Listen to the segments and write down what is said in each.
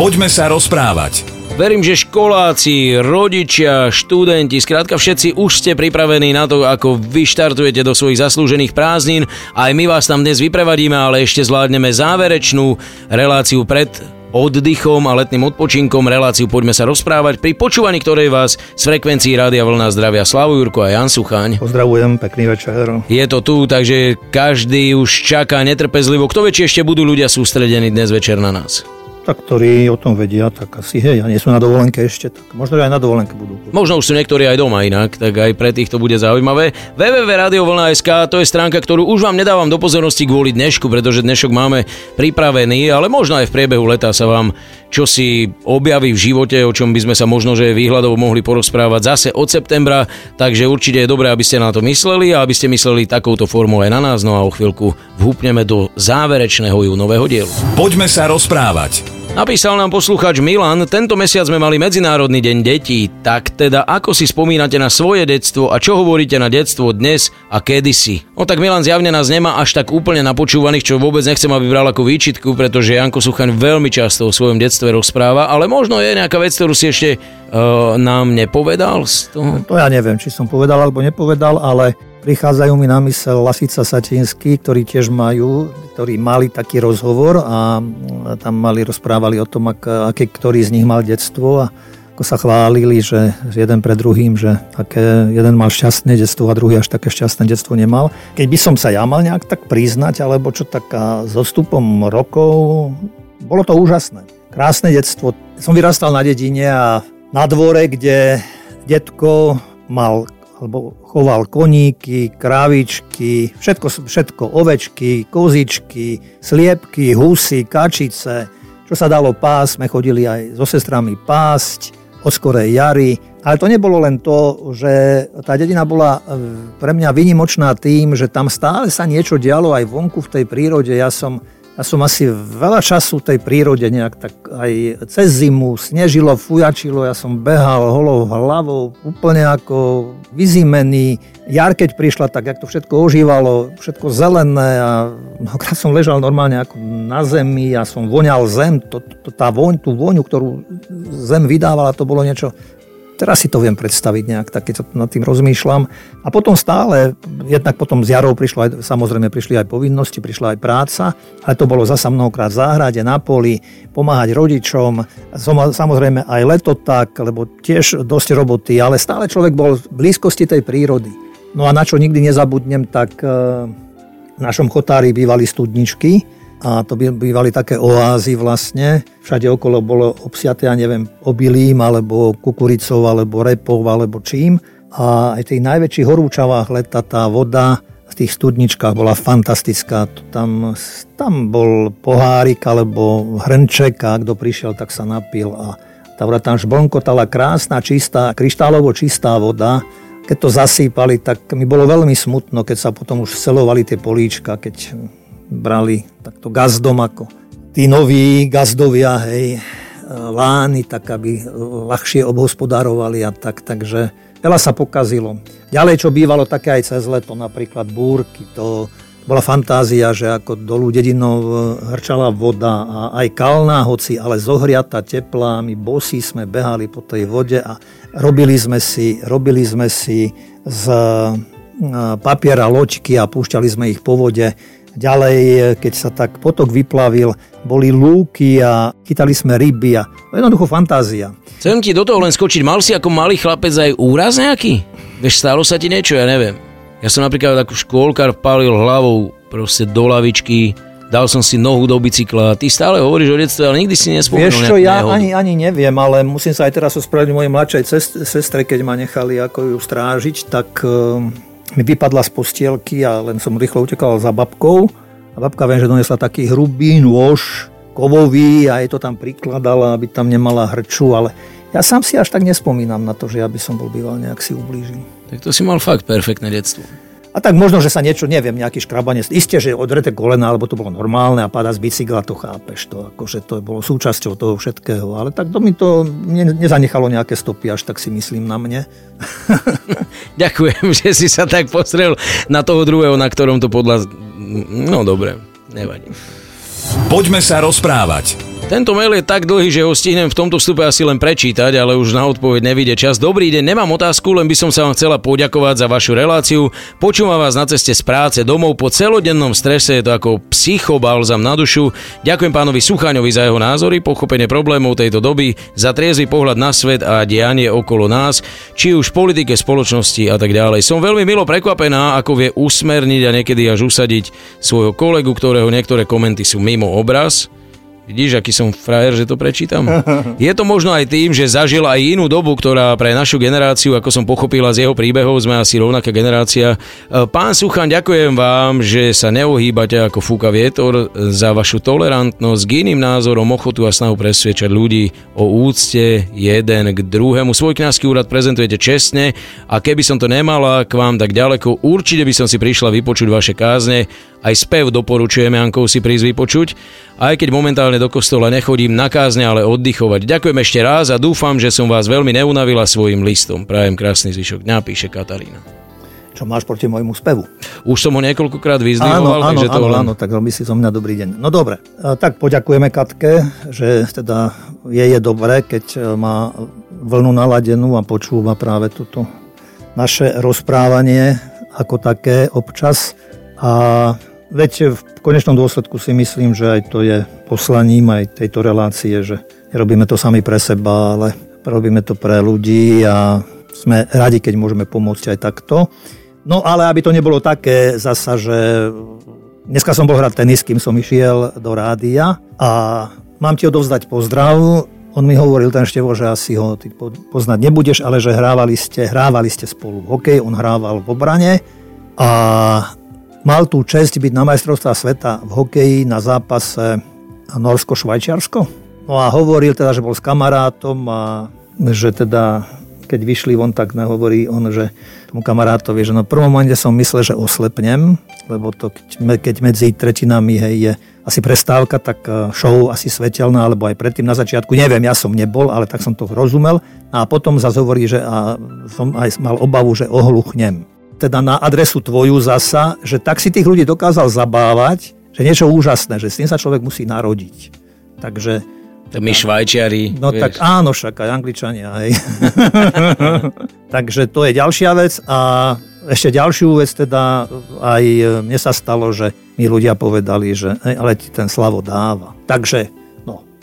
Poďme sa rozprávať. Verím, že školáci, rodičia, študenti, skrátka všetci už ste pripravení na to, ako vy štartujete do svojich zaslúžených prázdnin. Aj my vás tam dnes vyprevadíme, ale ešte zvládneme záverečnú reláciu pred oddychom a letným odpočinkom. Reláciu poďme sa rozprávať, pri počúvaní ktorej vás z frekvencií Rádia Vlna zdravia Slavu Jurko a Jan Suchaň. Pozdravujem, pekný večer. Je to tu, takže každý už čaká netrpezlivo. Kto vie, či ešte budú ľudia sústredení dnes večer na nás? Tak ktorí o tom vedia, tak asi hej, a nie sú na dovolenke ešte, tak možno aj na dovolenke budú. Možno už sú niektorí aj doma inak, tak aj pre tých to bude zaujímavé. www.radiovlna.sk to je stránka, ktorú už vám nedávam do pozornosti kvôli dnešku, pretože dnešok máme pripravený, ale možno aj v priebehu leta sa vám čo si objaví v živote, o čom by sme sa možno že výhľadov mohli porozprávať zase od septembra, takže určite je dobré, aby ste na to mysleli a aby ste mysleli takouto formou aj na nás, no a o chvíľku vhúpneme do záverečného júnového dielu. Poďme sa rozprávať. Napísal nám posluchač Milan, tento mesiac sme mali Medzinárodný deň detí, tak teda ako si spomínate na svoje detstvo a čo hovoríte na detstvo dnes a kedysi? No tak Milan zjavne nás nemá až tak úplne napočúvaných, čo vôbec nechcem, aby bral ako výčitku, pretože Janko Suchaň veľmi často o svojom detstve rozpráva, ale možno je nejaká vec, ktorú si ešte uh, nám nepovedal z toho? To ja neviem, či som povedal alebo nepovedal, ale Prichádzajú mi na mysel Lasica Satinský, ktorí tiež majú, ktorí mali taký rozhovor a tam mali, rozprávali o tom, ak, aké ktorý z nich mal detstvo a ako sa chválili, že jeden pre druhým, že aké jeden mal šťastné detstvo a druhý až také šťastné detstvo nemal. Keď by som sa ja mal nejak tak priznať, alebo čo tak s ostupom rokov, bolo to úžasné. Krásne detstvo. Som vyrastal na dedine a na dvore, kde detko mal alebo choval koníky, krávičky, všetko, všetko, ovečky, kozičky, sliepky, husy, kačice, čo sa dalo pásť, sme chodili aj so sestrami pásť od skorej jary. Ale to nebolo len to, že tá dedina bola e, pre mňa vynimočná tým, že tam stále sa niečo dialo aj vonku v tej prírode. Ja som ja som asi veľa času tej prírode nejak tak aj cez zimu snežilo, fujačilo, ja som behal holou hlavou, úplne ako vyzimený. Jar keď prišla, tak jak to všetko ožívalo, všetko zelené a mnohokrát som ležal normálne ako na zemi, ja som voňal zem, to, to, tá voň, tú voňu, ktorú zem vydávala, to bolo niečo Teraz si to viem predstaviť nejak, tak keď nad tým rozmýšľam. A potom stále, jednak potom z jarou prišlo aj, samozrejme prišli aj povinnosti, prišla aj práca, ale to bolo zasa mnohokrát v záhrade, na poli, pomáhať rodičom, samozrejme aj leto tak, lebo tiež dosť roboty, ale stále človek bol v blízkosti tej prírody. No a na čo nikdy nezabudnem, tak e, v našom chotári bývali studničky, a to bývali také oázy vlastne. Všade okolo bolo obsiaté, ja neviem, obilím, alebo kukuricou, alebo repou, alebo čím. A aj v tých najväčších horúčavách leta tá voda v tých studničkách bola fantastická. Tam, tam bol pohárik alebo hrnček a kto prišiel, tak sa napil. A tá voda tam žblnkotala krásna, čistá, kryštálovo čistá voda. Keď to zasýpali, tak mi bolo veľmi smutno, keď sa potom už celovali tie políčka, keď brali takto gazdom ako tí noví gazdovia, hej, lány, tak aby ľahšie obhospodárovali a tak, takže veľa sa pokazilo. Ďalej, čo bývalo také aj cez leto, napríklad búrky, to bola fantázia, že ako dolu dedinou hrčala voda a aj kalná, hoci ale zohriata, teplá, my bosí sme behali po tej vode a robili sme si, robili sme si z papiera loďky a púšťali sme ich po vode Ďalej, keď sa tak potok vyplavil, boli lúky a chytali sme ryby a jednoducho fantázia. Chcem ti do toho len skočiť, mal si ako malý chlapec aj úraz nejaký? Vieš, stalo sa ti niečo, ja neviem. Ja som napríklad ako škôlkar palil hlavou proste do lavičky, dal som si nohu do bicykla. Ty stále hovoríš o detstve, ale nikdy si nespomenul Vieš čo, ja ani, ani neviem, ale musím sa aj teraz ospravedlniť mojej mladšej sestre, keď ma nechali ako ju strážiť, tak mi vypadla z postielky a len som rýchlo utekal za babkou. A babka viem, že donesla taký hrubý nôž, kovový a jej to tam prikladala, aby tam nemala hrču, ale ja sám si až tak nespomínam na to, že ja by som bol býval nejak si ublížil. Tak to si mal fakt perfektné detstvo. A tak možno, že sa niečo, neviem, nejaký škrabanec. Isté, že odrete kolena, alebo to bolo normálne a páda z bicykla, to chápeš. To, akože to bolo súčasťou toho všetkého. Ale tak to mi to ne, nezanechalo nejaké stopy, až tak si myslím na mne. Ďakujem, že si sa tak pozrel na toho druhého, na ktorom to podľa... No dobre, nevadí. Poďme sa rozprávať. Tento mail je tak dlhý, že ho stihnem v tomto vstupe asi len prečítať, ale už na odpoveď nevíde čas. Dobrý deň, nemám otázku, len by som sa vám chcela poďakovať za vašu reláciu. Počúvam vás na ceste z práce domov po celodennom strese, je to ako psychobalzam na dušu. Ďakujem pánovi Suchaňovi za jeho názory, pochopenie problémov tejto doby, za triezvy pohľad na svet a dianie okolo nás, či už v politike, spoločnosti a tak ďalej. Som veľmi milo prekvapená, ako vie usmerniť a niekedy až usadiť svojho kolegu, ktorého niektoré komenty sú mimo obraz. Vidíš, aký som frajer, že to prečítam? Je to možno aj tým, že zažil aj inú dobu, ktorá pre našu generáciu, ako som pochopila z jeho príbehov, sme asi rovnaká generácia. E, pán Suchan, ďakujem vám, že sa neohýbate ako fúka vietor za vašu tolerantnosť k iným názorom, ochotu a snahu presviečať ľudí o úcte jeden k druhému. Svoj kňazský úrad prezentujete čestne a keby som to nemala k vám tak ďaleko, určite by som si prišla vypočuť vaše kázne. Aj spev doporučujeme Jankov si prísť vypočuť aj keď momentálne do kostola nechodím na kázne, ale oddychovať. Ďakujem ešte raz a dúfam, že som vás veľmi neunavila svojim listom. Prajem krásny zvyšok dňa, píše Katarína. Čo máš proti môjmu spevu? Už som ho niekoľkokrát vyzdvihoval, áno, takže áno, to len... áno, tak robí si zo mňa dobrý deň. No dobre, tak poďakujeme Katke, že teda je, je dobré, keď má vlnu naladenú a počúva práve toto naše rozprávanie ako také občas. A Veď v konečnom dôsledku si myslím, že aj to je poslaním aj tejto relácie, že nerobíme to sami pre seba, ale robíme to pre ľudí a sme radi, keď môžeme pomôcť aj takto. No ale aby to nebolo také zasa, že dneska som bol hrať tenis, kým som išiel do rádia a mám ti odovzdať pozdrav. On mi hovoril ten števo, že asi ho ty poznať nebudeš, ale že hrávali ste, hrávali ste spolu hokej, on hrával v obrane a mal tú čest byť na majstrovstvá sveta v hokeji na zápase Norsko-Švajčiarsko. No a hovoril teda, že bol s kamarátom a že teda keď vyšli von, tak hovorí on, že tomu kamarátovi, že no prvom momente som myslel, že oslepnem, lebo to keď medzi tretinami hej, je asi prestávka, tak e, show asi svetelná, alebo aj predtým na začiatku, neviem, ja som nebol, ale tak som to rozumel. A potom zase hovorí, že a som aj mal obavu, že ohluchnem teda na adresu tvoju zasa, že tak si tých ľudí dokázal zabávať, že niečo úžasné, že s tým sa človek musí narodiť. Takže... To my švajčiari. No vieš. tak áno, však aj angličania, hej. Takže to je ďalšia vec a ešte ďalšiu vec teda aj mne sa stalo, že mi ľudia povedali, že ale ti ten Slavo dáva. Takže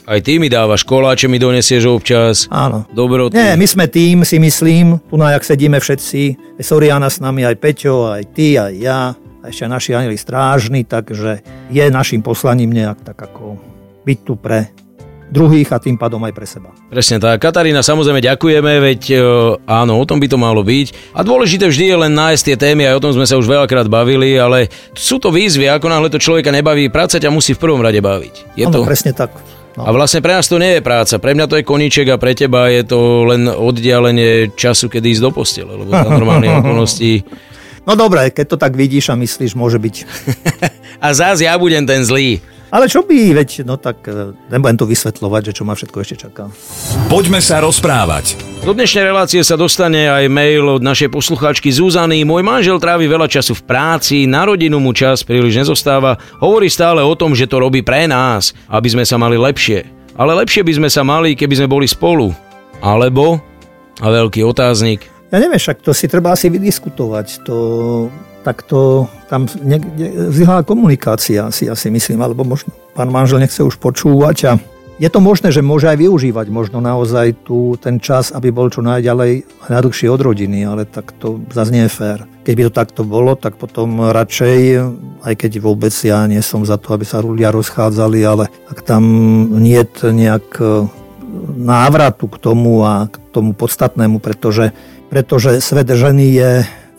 aj ty mi dávaš koláče, mi donesieš občas. Áno. Dobrotu. Nie, my sme tým, si myslím, tu na jak sedíme všetci, Soriana s nami, aj Peťo, aj ty, aj ja, a ešte naši anieli strážni, takže je našim poslaním nejak tak ako byť tu pre druhých a tým pádom aj pre seba. Presne tak. Katarína, samozrejme ďakujeme, veď e, áno, o tom by to malo byť. A dôležité vždy je len nájsť tie témy, aj o tom sme sa už veľakrát bavili, ale sú to výzvy, ako náhle to človeka nebaví, práca ťa musí v prvom rade baviť. Je ano, to... presne tak. No. A vlastne pre nás to nie je práca. Pre mňa to je koníček a pre teba je to len oddialenie času, kedy ísť do postele, lebo za normálne okolnosti... No dobre, keď to tak vidíš a myslíš, môže byť. a zás ja budem ten zlý. Ale čo by, veď, no tak e, nebudem to vysvetľovať, že čo ma všetko ešte čaká. Poďme sa rozprávať. Do dnešnej relácie sa dostane aj mail od našej poslucháčky Zuzany. Môj manžel trávi veľa času v práci, na rodinu mu čas príliš nezostáva. Hovorí stále o tom, že to robí pre nás, aby sme sa mali lepšie. Ale lepšie by sme sa mali, keby sme boli spolu. Alebo, a veľký otáznik, ja neviem, však to si treba asi vydiskutovať. To, tak to tam niekde zlyhala komunikácia, si asi myslím, alebo možno pán manžel nechce už počúvať a je to možné, že môže aj využívať možno naozaj tu ten čas, aby bol čo najďalej najdlhšie od rodiny, ale tak to zase nie je fér. Keď by to takto bolo, tak potom radšej, aj keď vôbec ja nie som za to, aby sa ľudia rozchádzali, ale ak tam nie je nejak e, návratu k tomu a k tomu podstatnému, pretože, pretože svet ženy je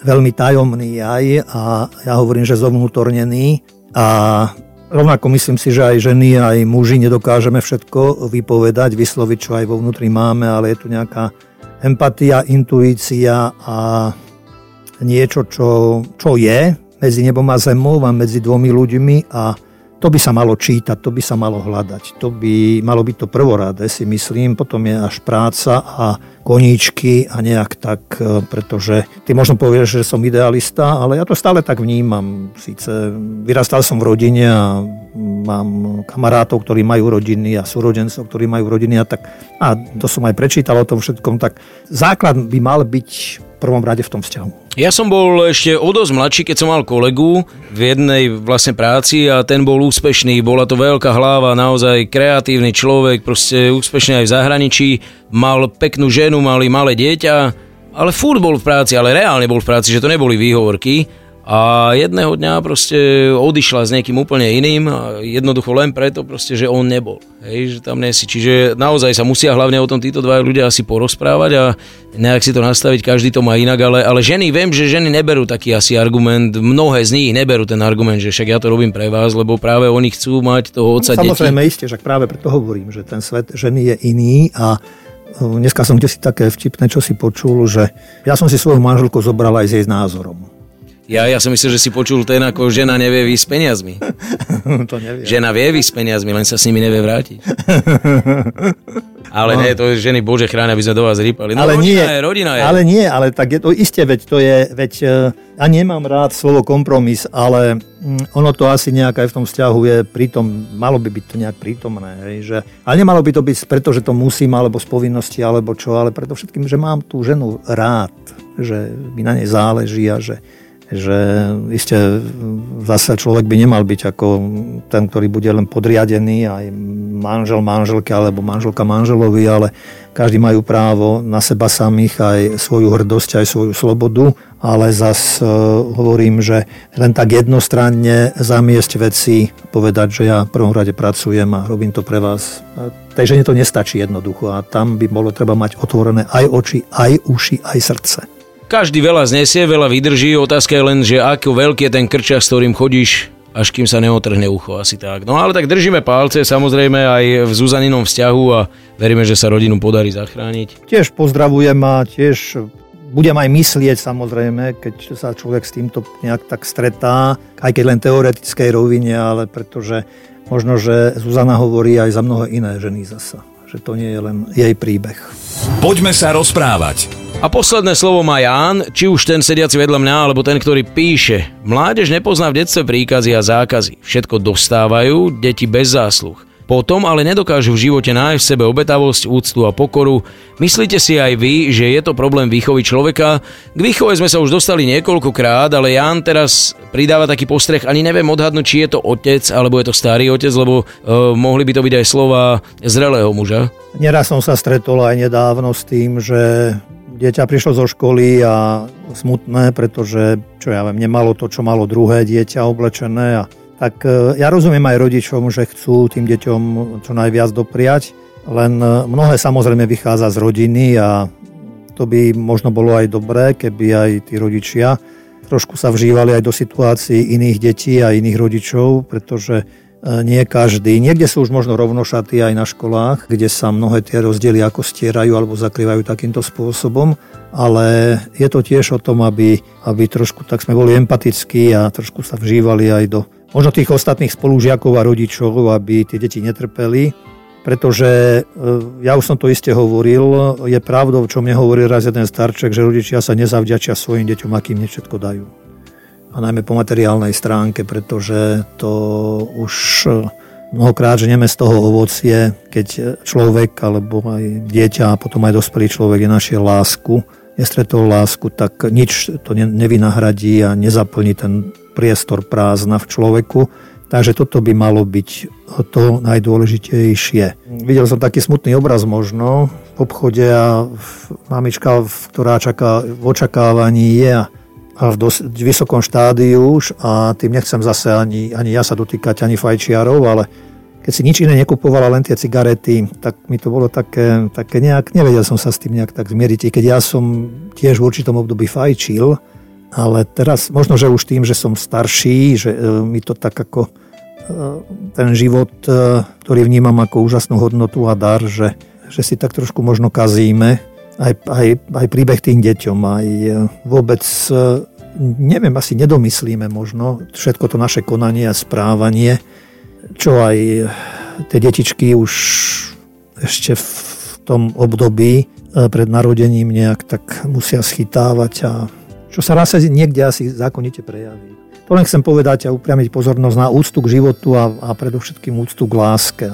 veľmi tajomný aj a ja hovorím, že zovnútornený. A rovnako myslím si, že aj ženy, aj muži nedokážeme všetko vypovedať, vysloviť, čo aj vo vnútri máme, ale je tu nejaká empatia, intuícia a niečo, čo, čo je medzi nebom a zemou a medzi dvomi ľuďmi a to by sa malo čítať, to by sa malo hľadať, to by malo byť to prvoráde, si myslím, potom je až práca a koníčky a nejak tak, e, pretože ty možno povieš, že som idealista, ale ja to stále tak vnímam. Síce vyrastal som v rodine a mám kamarátov, ktorí majú rodiny a súrodencov, ktorí majú rodiny a tak, a to som aj prečítal o tom všetkom, tak základ by mal byť prvom rade v tom vzťahu. Ja som bol ešte o dosť mladší, keď som mal kolegu v jednej vlastne práci a ten bol úspešný, bola to veľká hlava, naozaj kreatívny človek, proste úspešný aj v zahraničí, mal peknú ženu, mali malé dieťa, ale furt bol v práci, ale reálne bol v práci, že to neboli výhovorky a jedného dňa proste odišla s niekým úplne iným jednoducho len preto proste, že on nebol. Hej, že tam nesi. Čiže naozaj sa musia hlavne o tom títo dva ľudia asi porozprávať a nejak si to nastaviť, každý to má inak, ale, ale ženy, viem, že ženy neberú taký asi argument, mnohé z nich neberú ten argument, že však ja to robím pre vás, lebo práve oni chcú mať toho otca no, Samozrejme, deti. isté, však práve preto hovorím, že ten svet ženy je iný a e, Dneska som kde si také vtipné, čo si počul, že ja som si svoju manželku zobral aj s jej názorom. Ja, ja som myslel, že si počul ten, ako žena nevie výsť s peniazmi. to neviem. Žena vie výsť s peniazmi, len sa s nimi nevie vrátiť. Ale no. nie, to je ženy, bože chráň, aby sme do vás rýpali. No, ale rodina nie, je, rodina je. Ale nie, ale tak je to isté, veď to je, veď ja nemám rád slovo kompromis, ale mm, ono to asi nejak aj v tom vzťahu je prítom, malo by byť to nejak prítomné, hej, že, ale nemalo by to byť preto, že to musím, alebo z povinnosti, alebo čo, ale preto všetkým, že mám tú ženu rád, že mi na nej záleží a že že iste zase človek by nemal byť ako ten, ktorý bude len podriadený aj manžel manželke alebo manželka manželovi, ale každý majú právo na seba samých aj svoju hrdosť, aj svoju slobodu, ale zas uh, hovorím, že len tak jednostranne zamiesť veci, povedať, že ja v prvom rade pracujem a robím to pre vás. žene to nestačí jednoducho a tam by bolo treba mať otvorené aj oči, aj uši, aj srdce. Každý veľa znesie, veľa vydrží, otázka je len, že ako veľký je ten krčas, s ktorým chodíš, až kým sa neotrhne ucho, asi tak. No ale tak držíme palce, samozrejme aj v Zuzaninom vzťahu a veríme, že sa rodinu podarí zachrániť. Tiež pozdravujem a tiež budem aj myslieť samozrejme, keď sa človek s týmto nejak tak stretá, aj keď len teoretickej rovine, ale pretože možno, že Zuzana hovorí aj za mnoho iné ženy zasa. Že to nie je len jej príbeh. Poďme sa rozprávať. A posledné slovo má Ján, či už ten sediaci vedľa mňa, alebo ten, ktorý píše. Mládež nepozná v detstve príkazy a zákazy. Všetko dostávajú, deti bez zásluh. Potom ale nedokážu v živote nájsť v sebe obetavosť, úctu a pokoru. Myslíte si aj vy, že je to problém výchovy človeka? K výchove sme sa už dostali niekoľkokrát, ale Jan teraz pridáva taký postreh, ani neviem odhadnúť, či je to otec, alebo je to starý otec, lebo uh, mohli by to byť aj slova zrelého muža. Neraz som sa stretol aj nedávno s tým, že dieťa prišlo zo školy a smutné, pretože, čo ja viem, nemalo to, čo malo druhé dieťa oblečené. A, tak e, ja rozumiem aj rodičom, že chcú tým deťom čo najviac dopriať, len e, mnohé samozrejme vychádza z rodiny a to by možno bolo aj dobré, keby aj tí rodičia trošku sa vžívali aj do situácií iných detí a iných rodičov, pretože E, nie každý. Niekde sú už možno rovnošaty aj na školách, kde sa mnohé tie rozdiely ako stierajú alebo zakrývajú takýmto spôsobom, ale je to tiež o tom, aby, aby trošku tak sme boli empatickí a trošku sa vžívali aj do možno tých ostatných spolužiakov a rodičov, aby tie deti netrpeli, pretože e, ja už som to iste hovoril, je pravdou, čo mne hovorí raz jeden starček, že rodičia sa nezavďačia svojim deťom, akým všetko dajú. A najmä po materiálnej stránke, pretože to už eh, mnohokrát ženieme z toho ovocie, keď človek alebo aj dieťa a potom aj dospelý človek je našiel lásku, nestretol lásku, tak nič to nevynahradí a nezaplní ten priestor prázdna v človeku. Takže toto by malo byť to najdôležitejšie. Videl som taký smutný obraz možno v obchode a mamička, ktorá čaká, v očakávaní je a v dosť vysokom štádiu už a tým nechcem zase ani, ani ja sa dotýkať, ani fajčiarov, ale keď si nič iné nekupovala, len tie cigarety, tak mi to bolo také, také nejak, nevedel som sa s tým nejak tak zmieriť, i keď ja som tiež v určitom období fajčil, ale teraz možno, že už tým, že som starší, že e, mi to tak ako e, ten život, e, ktorý vnímam ako úžasnú hodnotu a dar, že, že si tak trošku možno kazíme, aj, aj, aj príbeh tým deťom, aj vôbec, neviem, asi nedomyslíme možno všetko to naše konanie a správanie, čo aj tie detičky už ešte v tom období pred narodením nejak tak musia schytávať a čo sa raz niekde asi zákonite prejaví. To len chcem povedať a upriamiť pozornosť na úctu k životu a, a predovšetkým úctu k láske.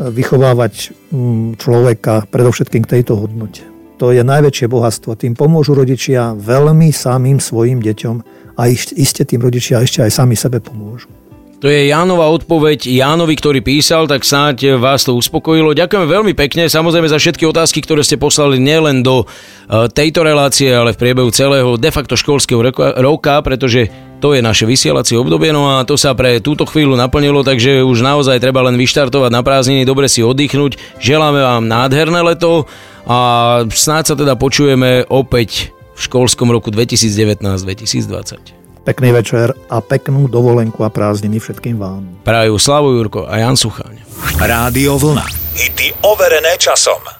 Vychovávať mm, človeka predovšetkým k tejto hodnote. To je najväčšie bohatstvo. Tým pomôžu rodičia veľmi samým svojim deťom a iste tým rodičia ešte aj sami sebe pomôžu. To je Jánova odpoveď Jánovi, ktorý písal, tak snáď vás to uspokojilo. Ďakujem veľmi pekne, samozrejme za všetky otázky, ktoré ste poslali nielen do e, tejto relácie, ale v priebehu celého de facto školského roka, pretože to je naše vysielacie obdobie, no a to sa pre túto chvíľu naplnilo, takže už naozaj treba len vyštartovať na prázdniny, dobre si oddychnúť. Želáme vám nádherné leto a snáď sa teda počujeme opäť v školskom roku 2019-2020. Pekný večer a peknú dovolenku a prázdniny všetkým vám. Prajú Slavu Jurko a Jan Sucháň. Rádio Vlna. Hity overené časom.